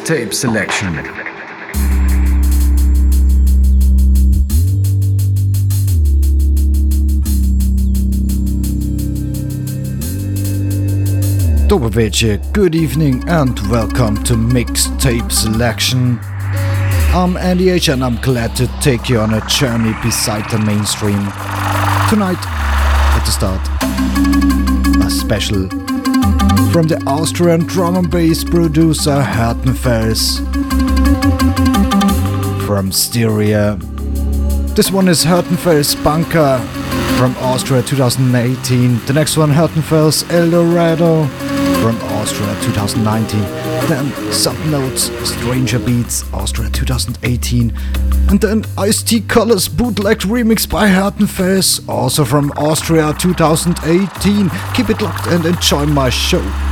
Mixed Tapes Selection. Dobroveche, good evening and welcome to Mixed Tapes Selection. I'm Andy H and I'm glad to take you on a journey beside the mainstream. Tonight, at the start, a special from the Austrian drum and bass producer Hertenfels from Styria. This one is Hertenfels Bunker from Austria 2018. The next one Hertenfels Eldorado from Austria 2019. Then Subnotes Stranger Beats Austria 2018. And then Ice T Colors bootleg remix by Hertenfels, also from Austria 2018. Keep it locked and enjoy my show.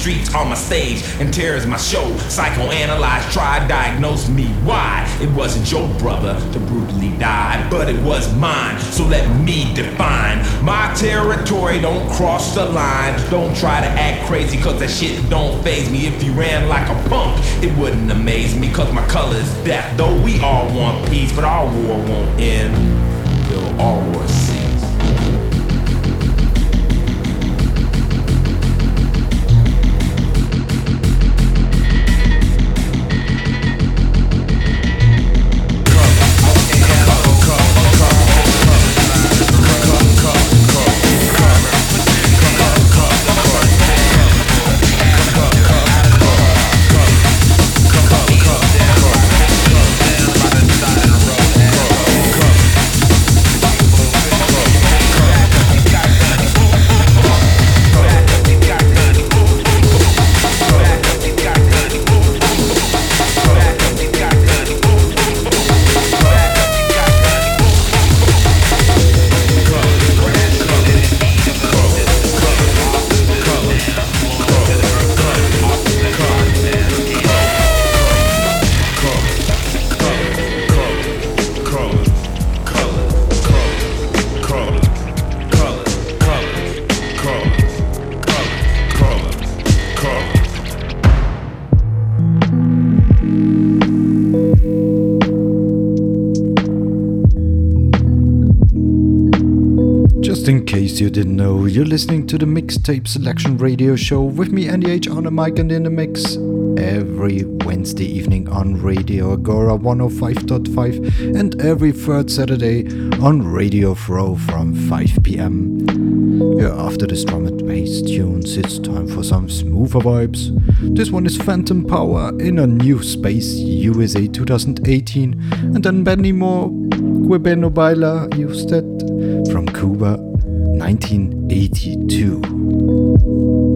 Streets on my stage and terror is my show. Psychoanalyze, try, diagnose me. Why? It wasn't your brother to brutally die, but it was mine. So let me define my territory. Don't cross the line. Don't try to act crazy, cause that shit don't phase me. If you ran like a punk, it wouldn't amaze me, cause my color is death. Though we all want peace, but our war won't end till all wars you're listening to the Mixed Tapes Selection Radio Show with me, Andy H, on the mic and in the mix every Wednesday evening on Radio Agora 105.5 and every third Saturday on Radio FRO from 5 pm. Yeah, after the drum and bass tunes, it's time for some smoother vibes. This one is Phantom Power in a new space USA 2018, and then Beny Moré, Quibeno Baila, used from Cuba 1982.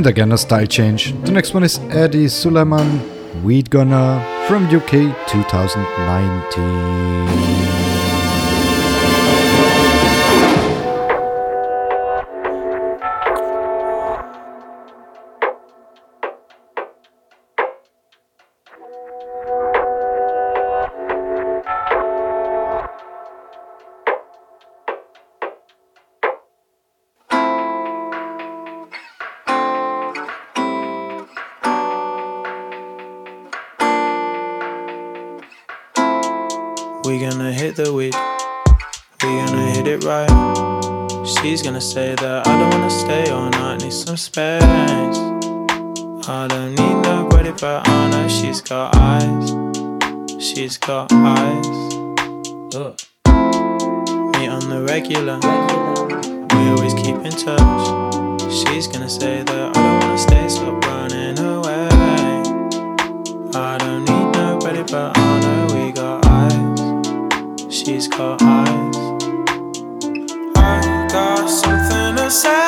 And again a style change. The next one is Eddie Suleiman, Weed Gunner from UK 2019. But I know she's got eyes. She's got eyes. Ugh. Me on the regular, we always keep in touch. She's gonna say that I don't wanna stay, stop running away. I don't need nobody, but I know we got eyes. She's got eyes. I got something didn't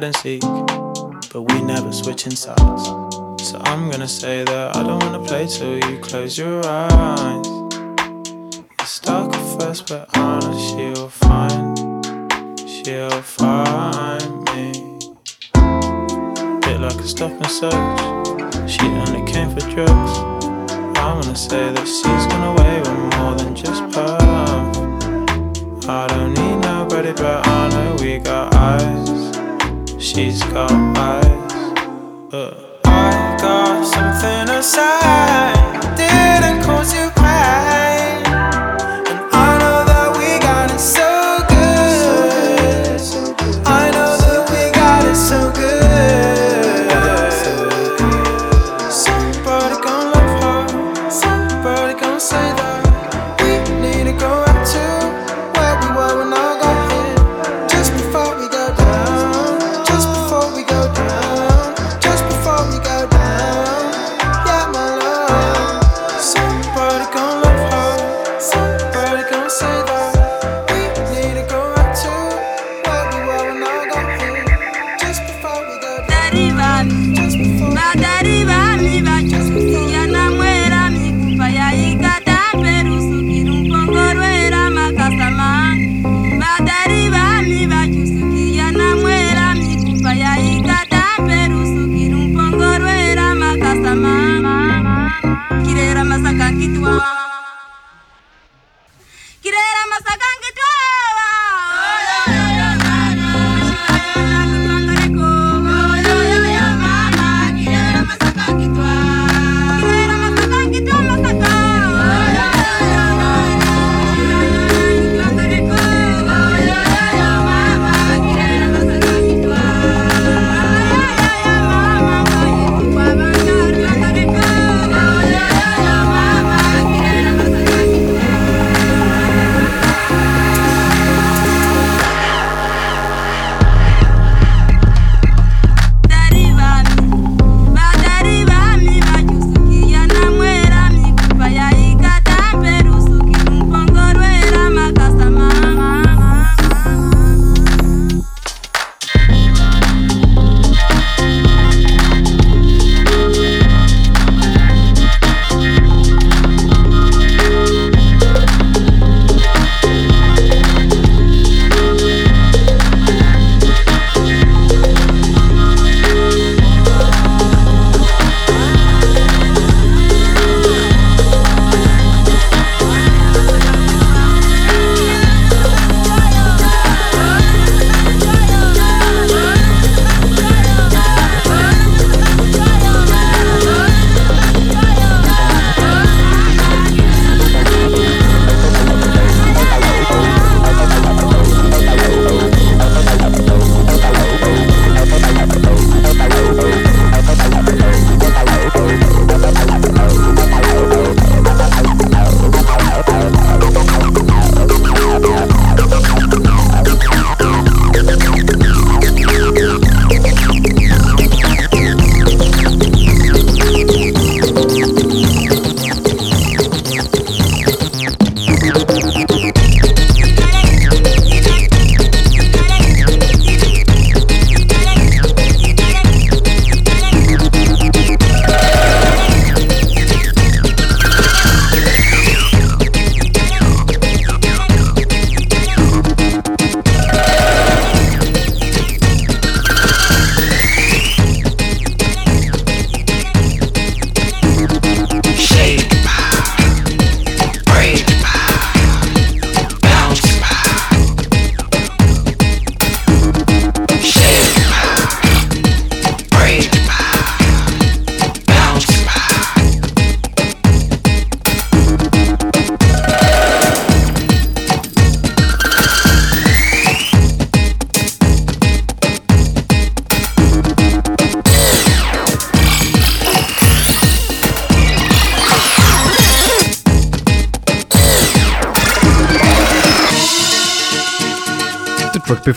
hide and seek, but we never switching sides. So I'm gonna say that I don't wanna play till you close your eyes. It's stuck at first, but know she'll find she'll find me. Bit like a stop and search. She only came for drugs. I wanna say that she's gonna away with more than just puff. I don't need nobody, but I know we got eyes. She's got eyes. Uh, I got something to say. Didn't cause you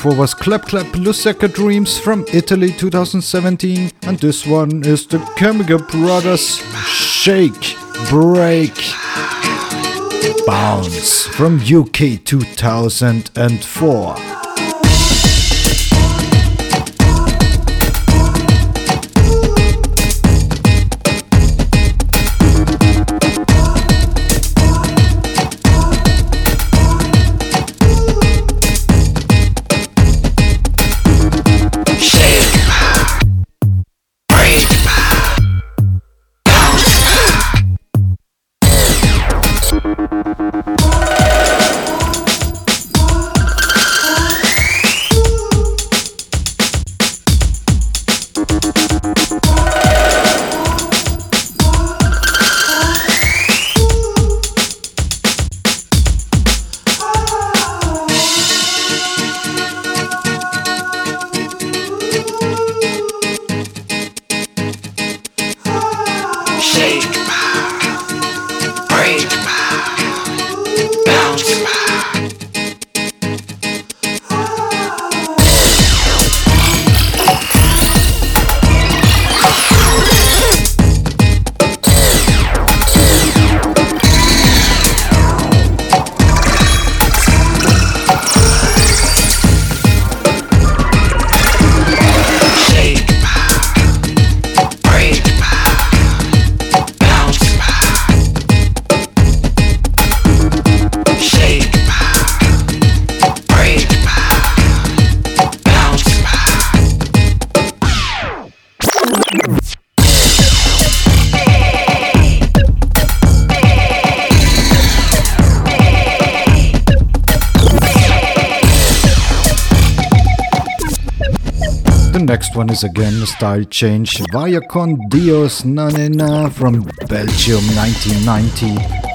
before was Clap Clap Lusaka Dreams from Italy 2017, and this one is the Chemical Brothers Shake, Break, Bounce from UK 2004. One is again a style change. Vaya con Dios Nah Neh Nah from Belgium 1990.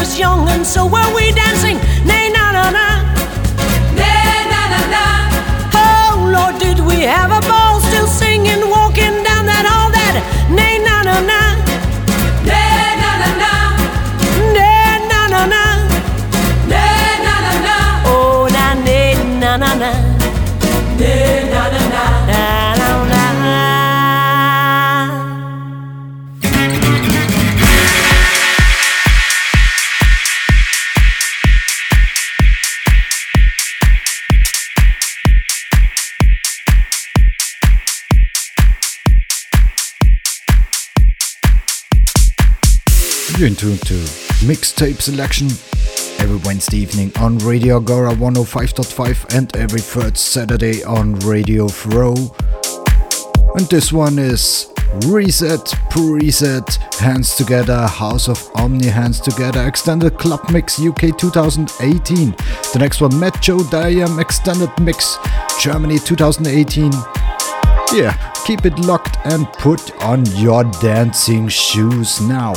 was young and so were we dancing. Nay, na na na. Nay, na na na. Oh Lord, did we ever? You're in tune to Mixed Tapes Selection every Wednesday evening on Radio Agora 105.5 and every third Saturday on Radio FRO. And this one is Reset, Preset, Hands Together, House of Omni, Hands Together, Extended Club Mix UK 2018. The next one, Joe Diam, Extended Mix Germany 2018. Yeah, keep it locked and put on your dancing shoes now.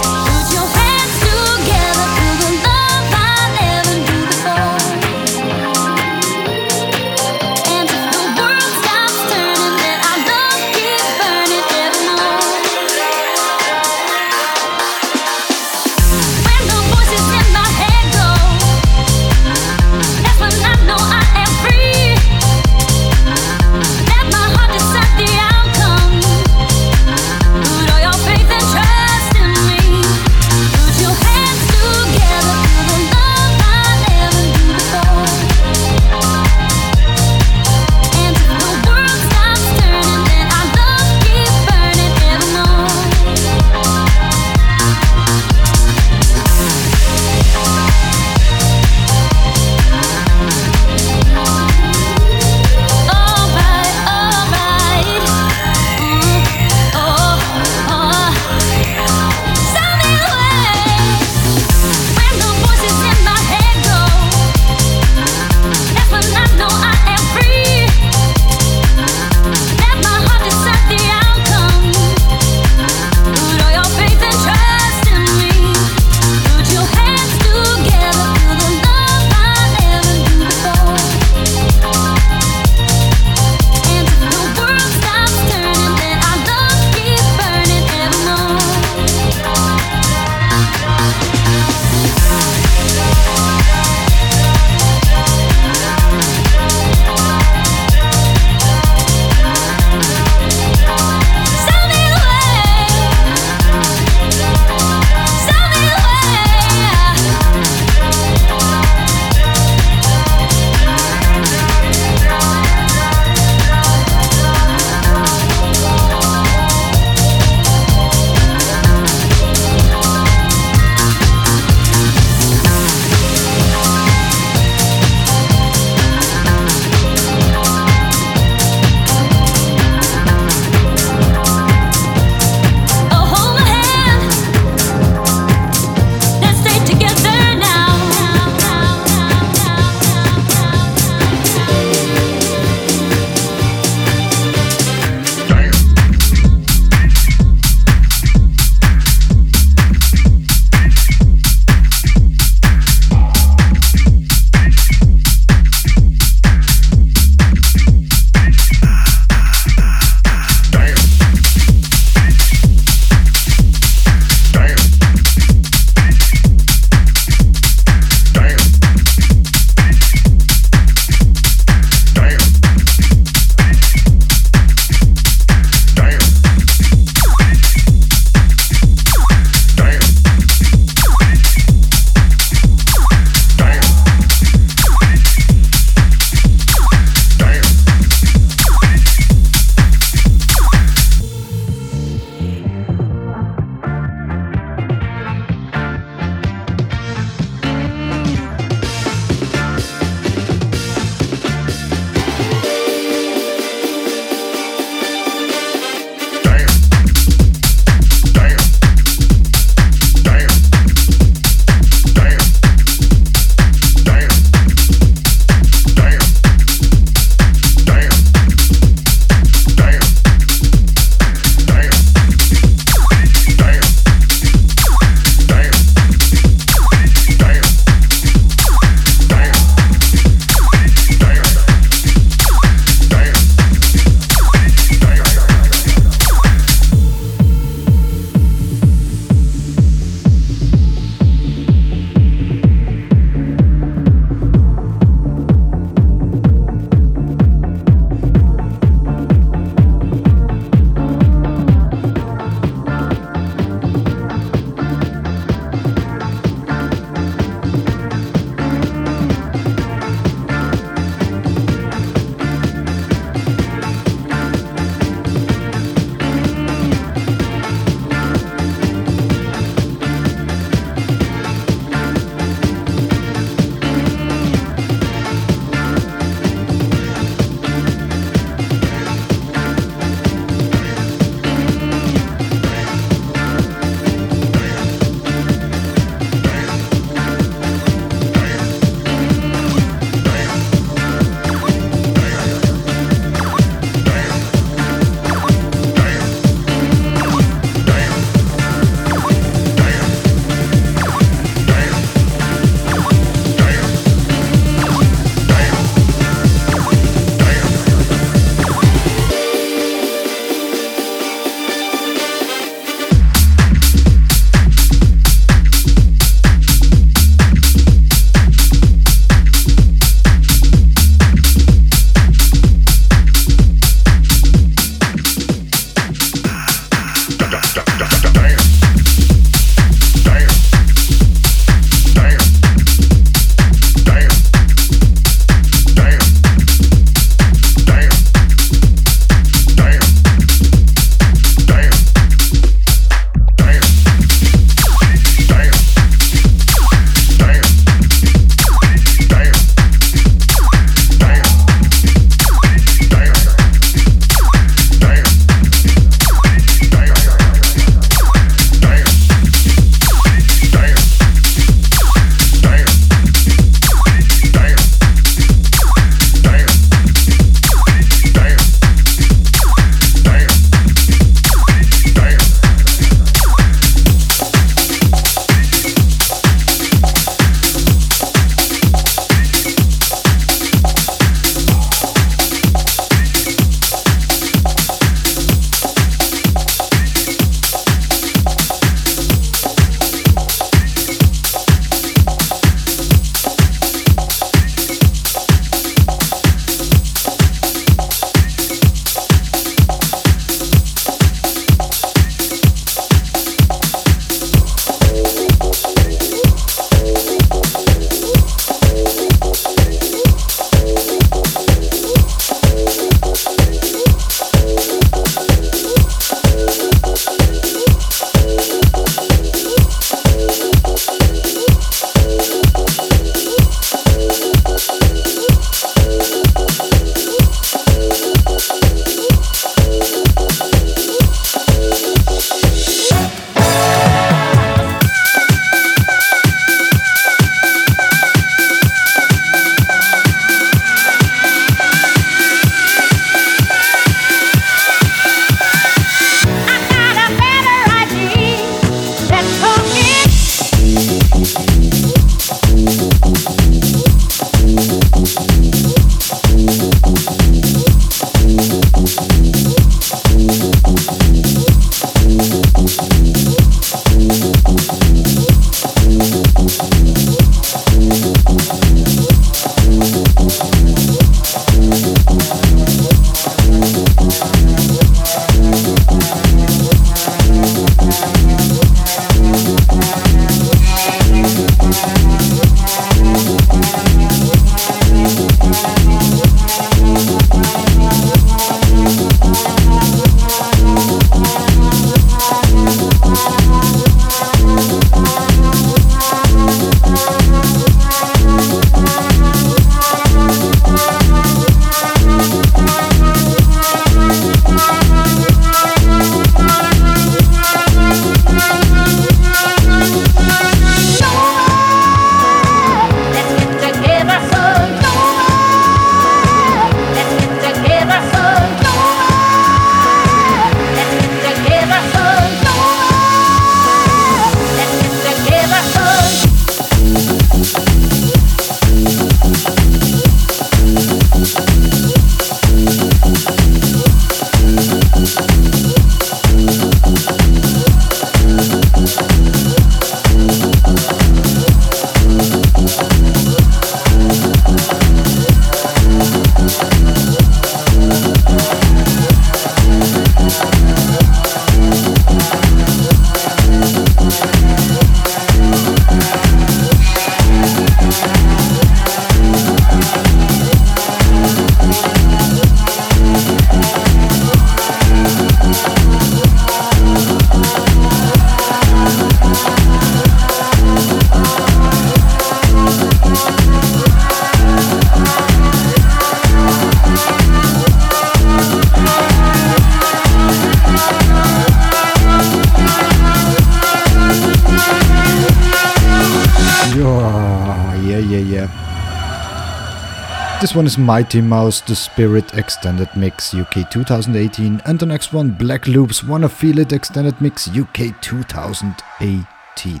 This one is Mighty Mouse The Spirit Extended Mix UK 2018, and the next one Black Loops Wanna Feel It Extended Mix UK 2018.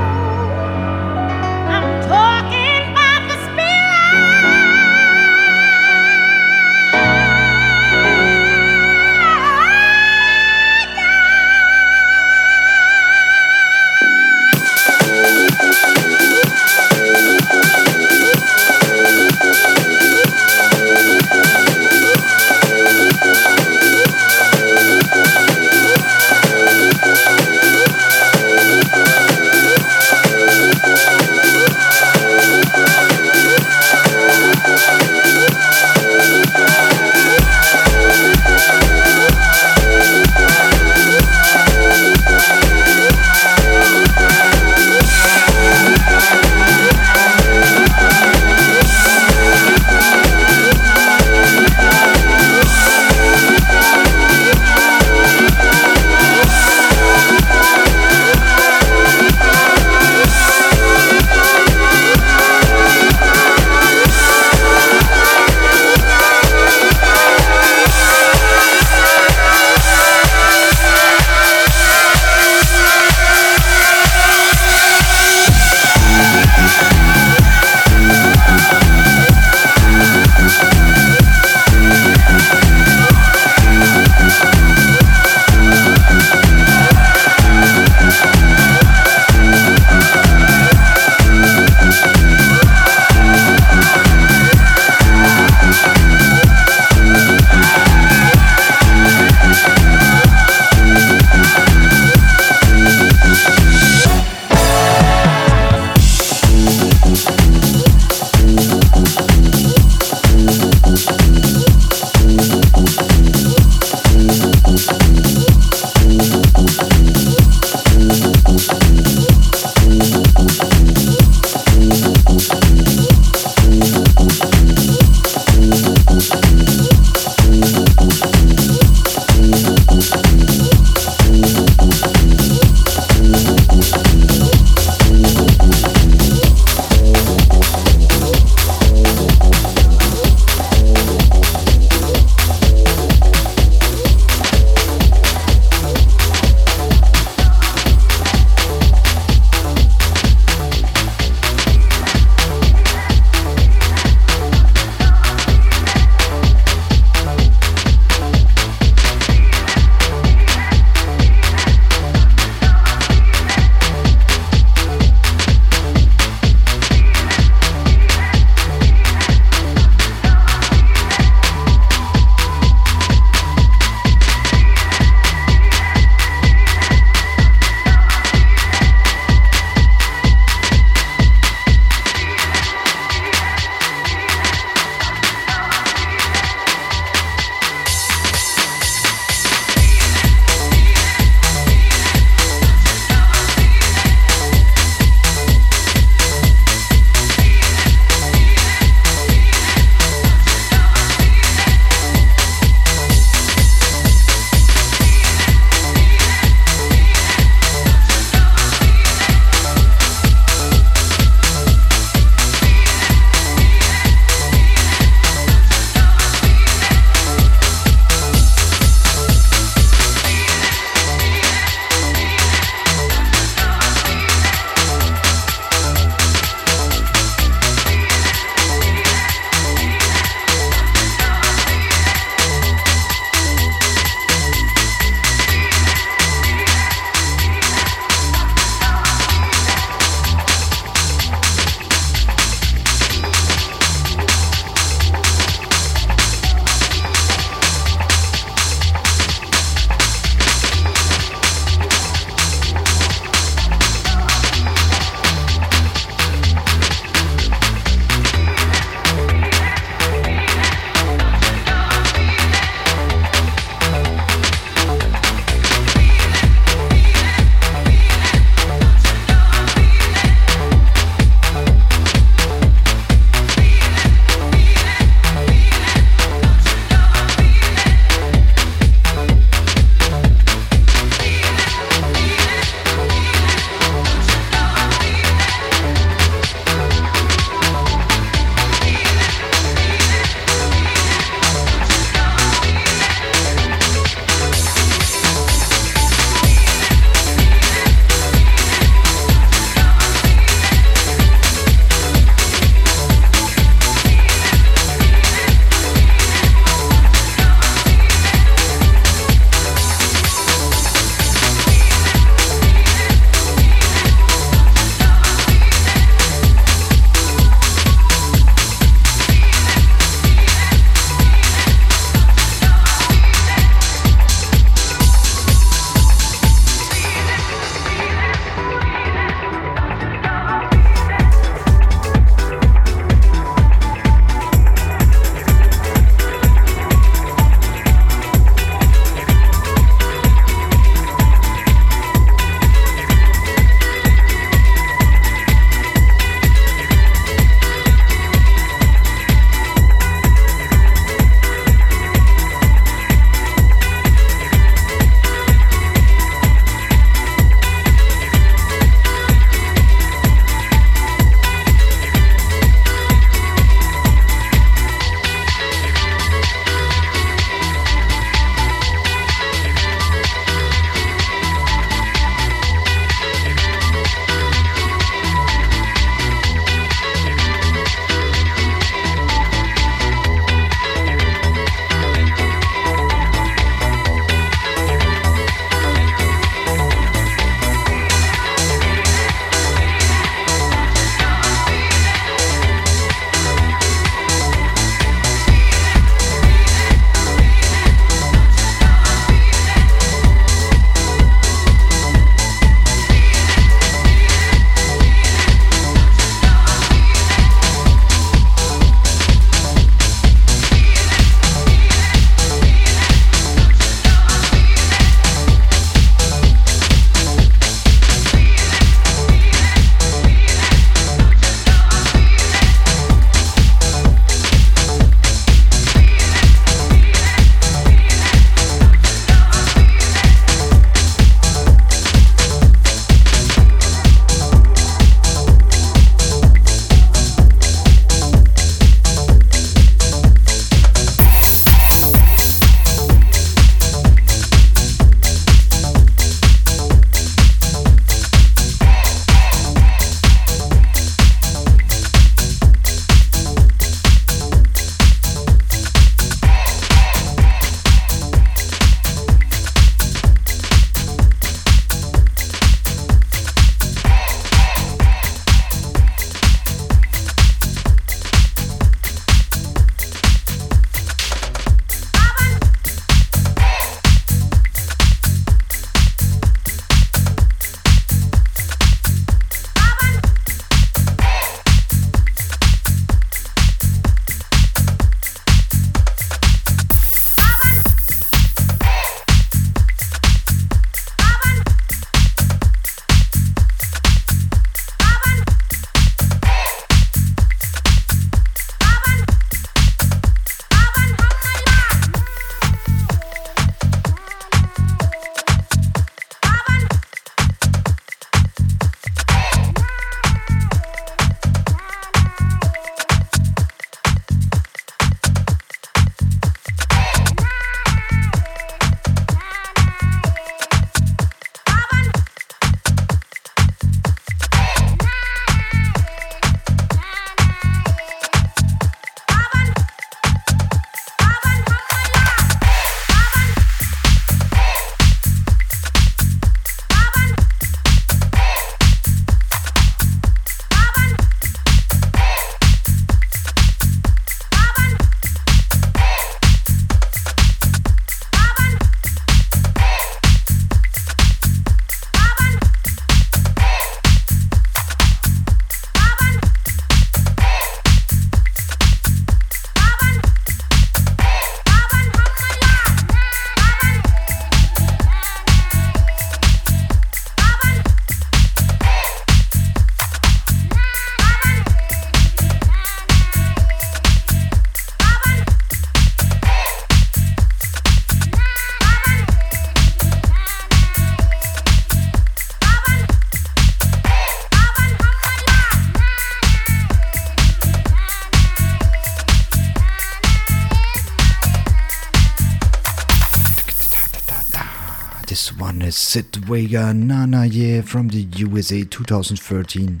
Vega Nana Yeah from the USA 2013.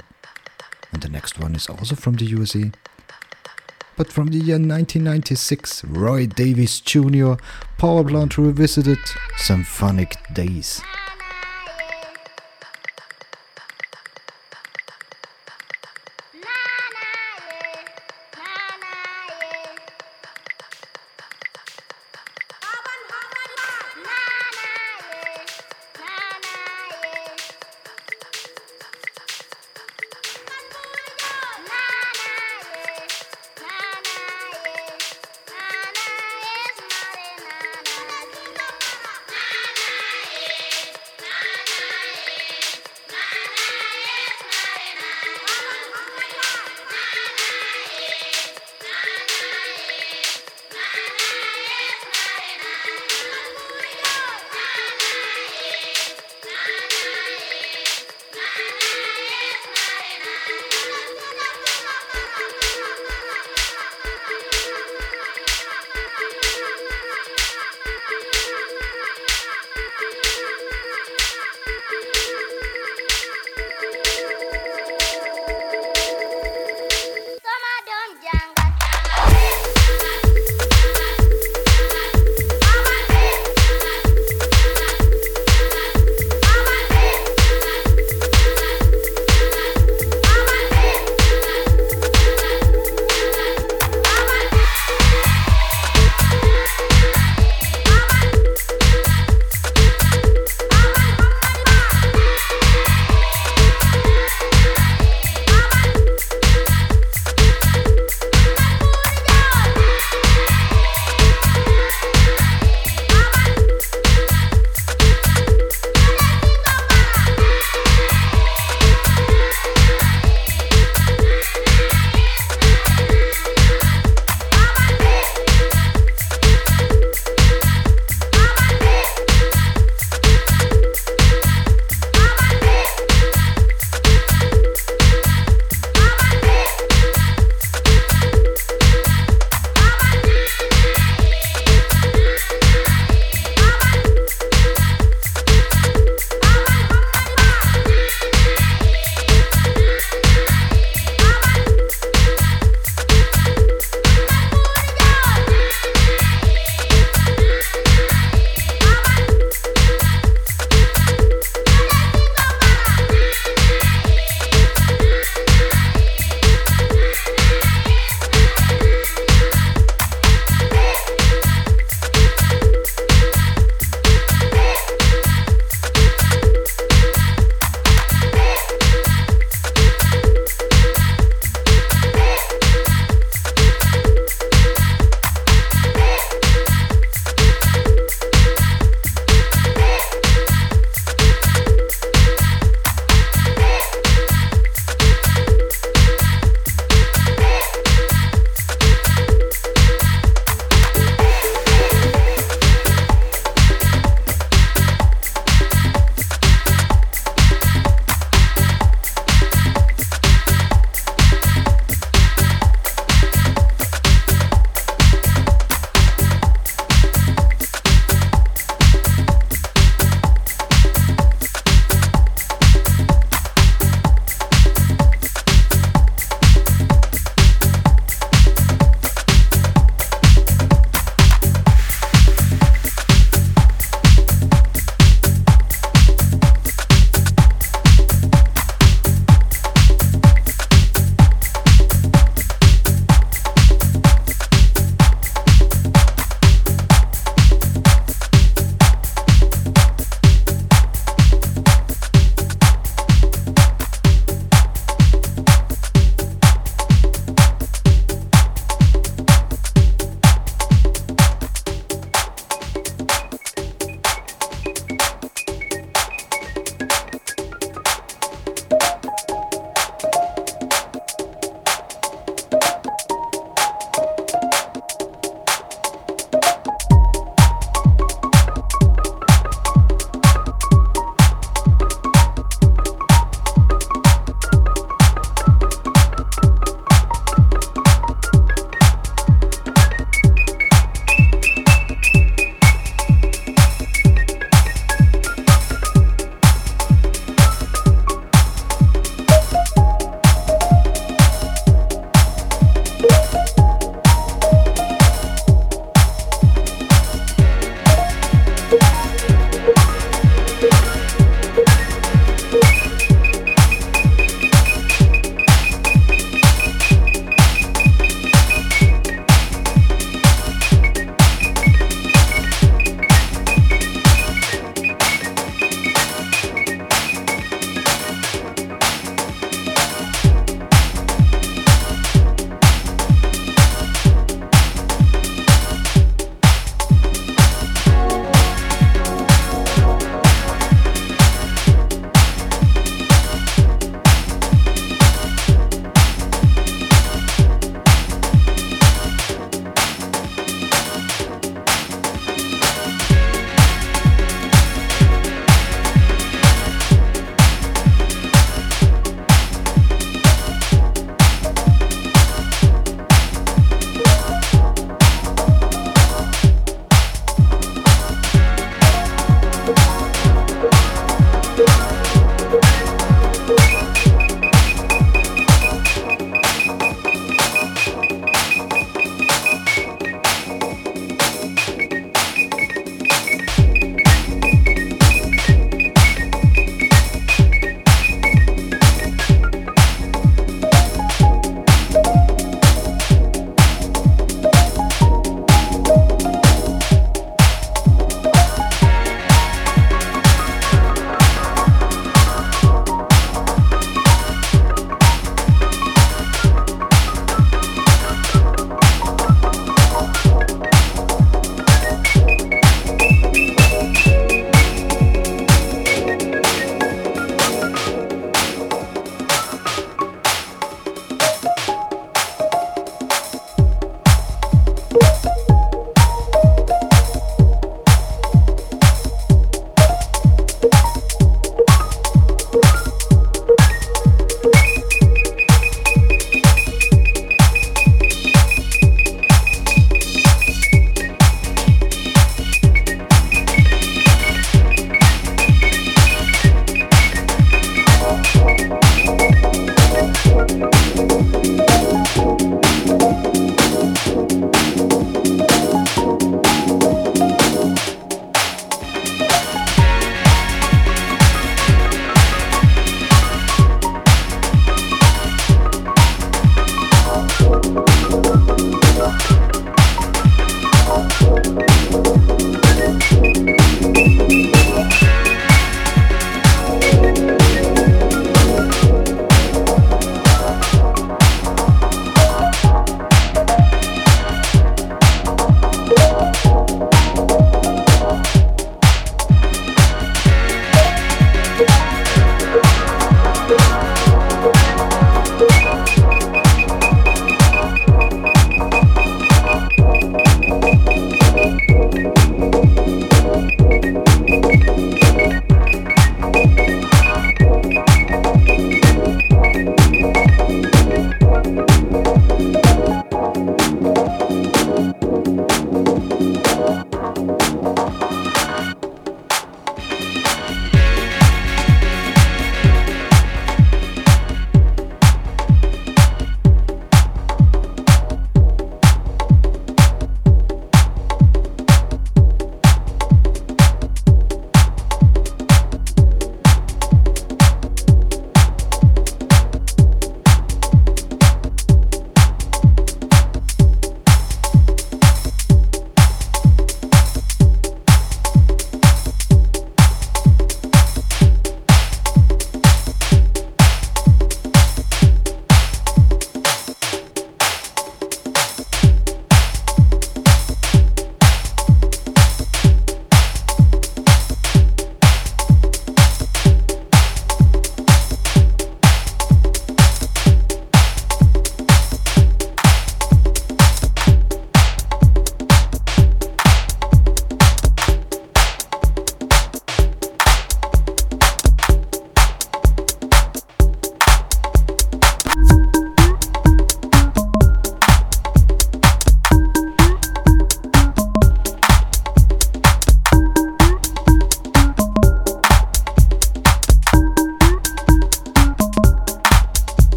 And the next one is also from the USA. But from the year 1996, Roy Davis Jr. Power Plant revisited Symphonic Days.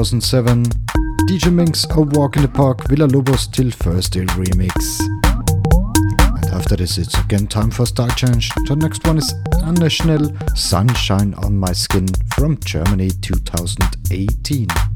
2007. DJ Minx A Walk in the Park Villalobos Till Thursday remix. And after this, it's again time for style change. The next one is Anne Schnell Sunshine on My Skin from Germany 2018.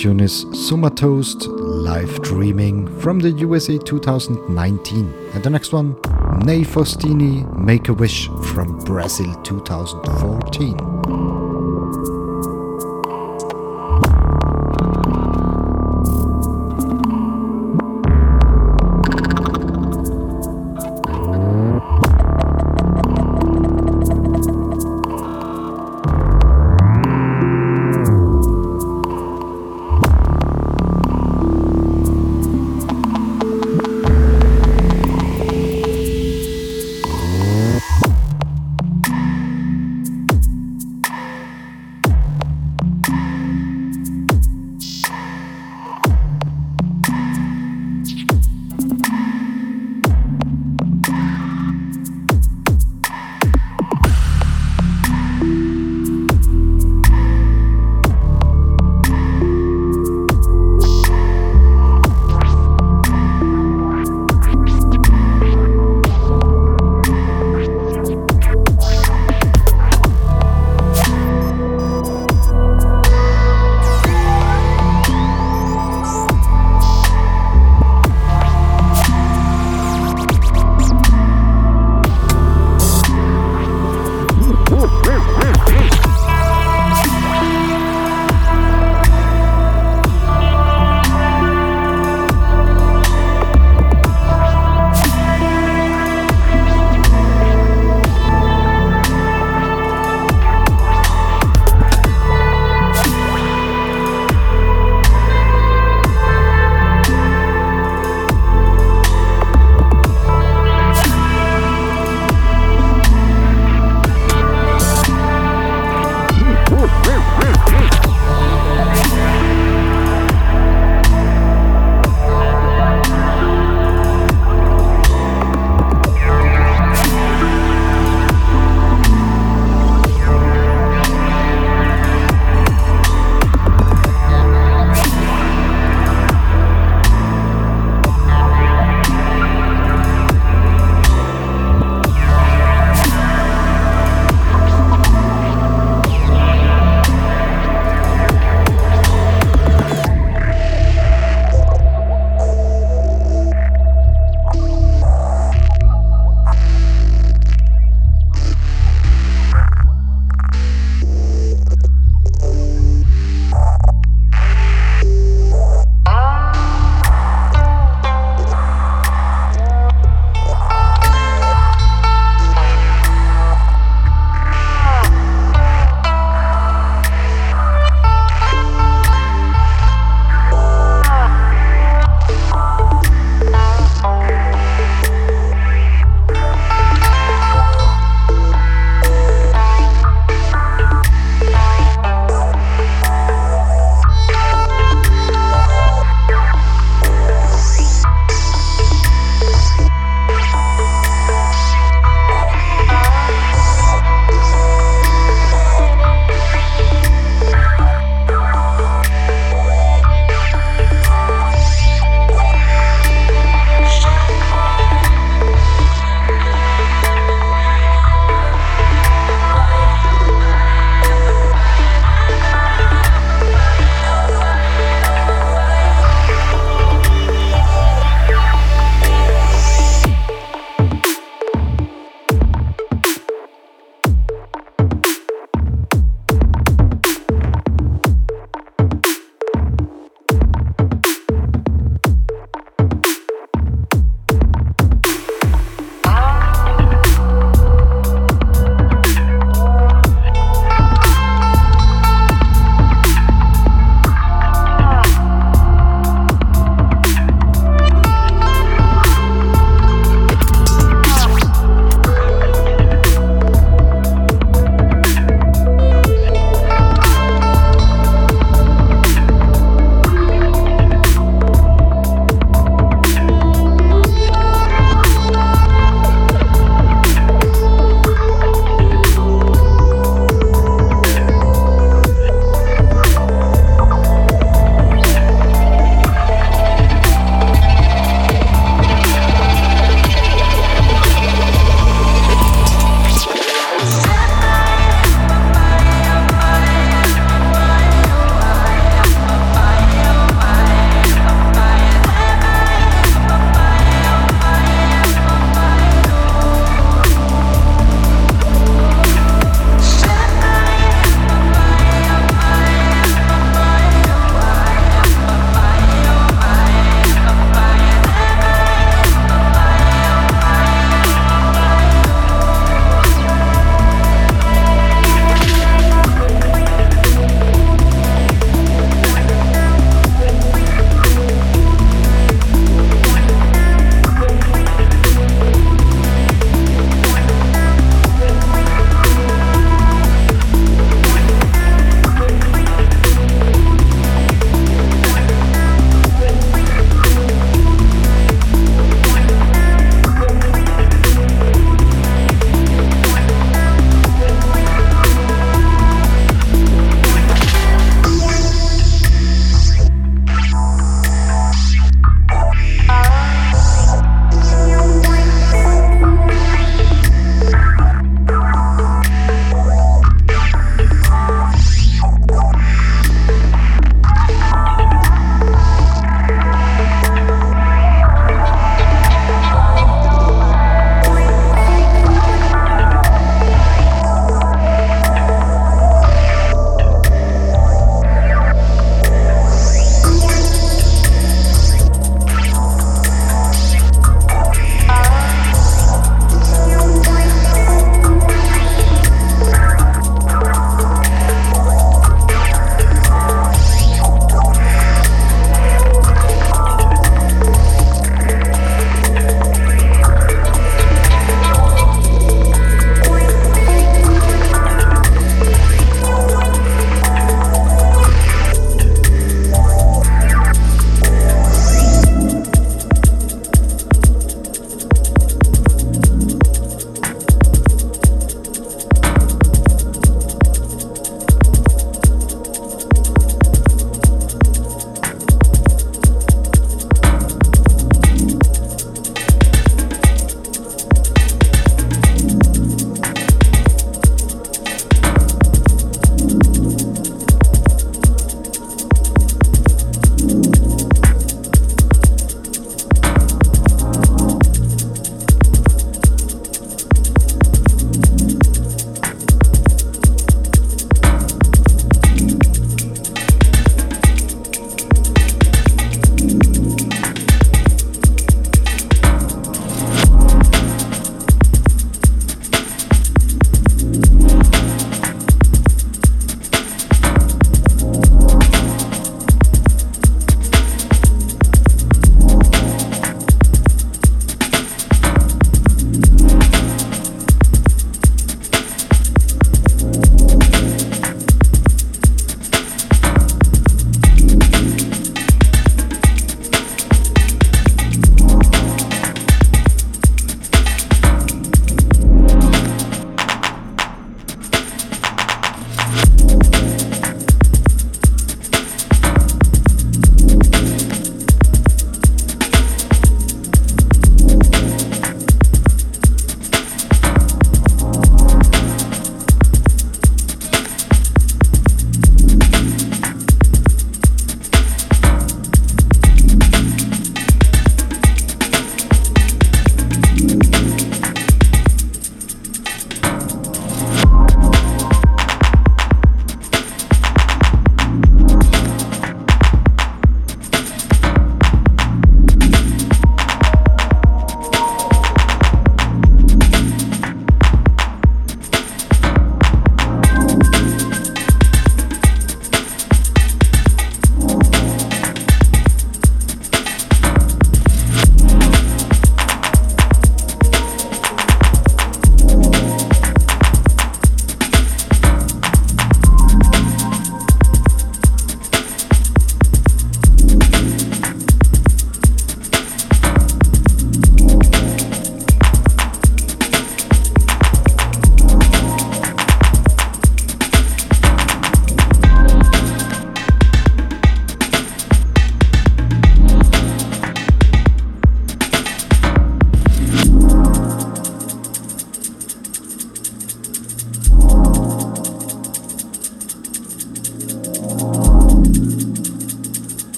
Tune is Live Dreaming from the USA 2019. And the next one, Ney Faustini Make a Wish from Brazil 2014.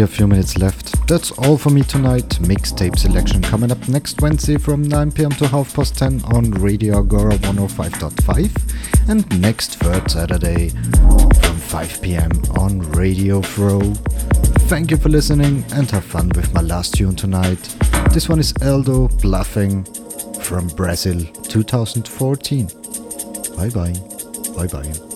A few minutes left. That's all for me tonight. Mixtape selection coming up next Wednesday from 9 pm to half past 10 on Radio Agora 105.5 and next third Saturday from 5 pm on Radio FRO. Thank you for listening and have fun with my last tune tonight. This one is Eldo Bluffing from Brazil 2014. Bye bye. Bye bye.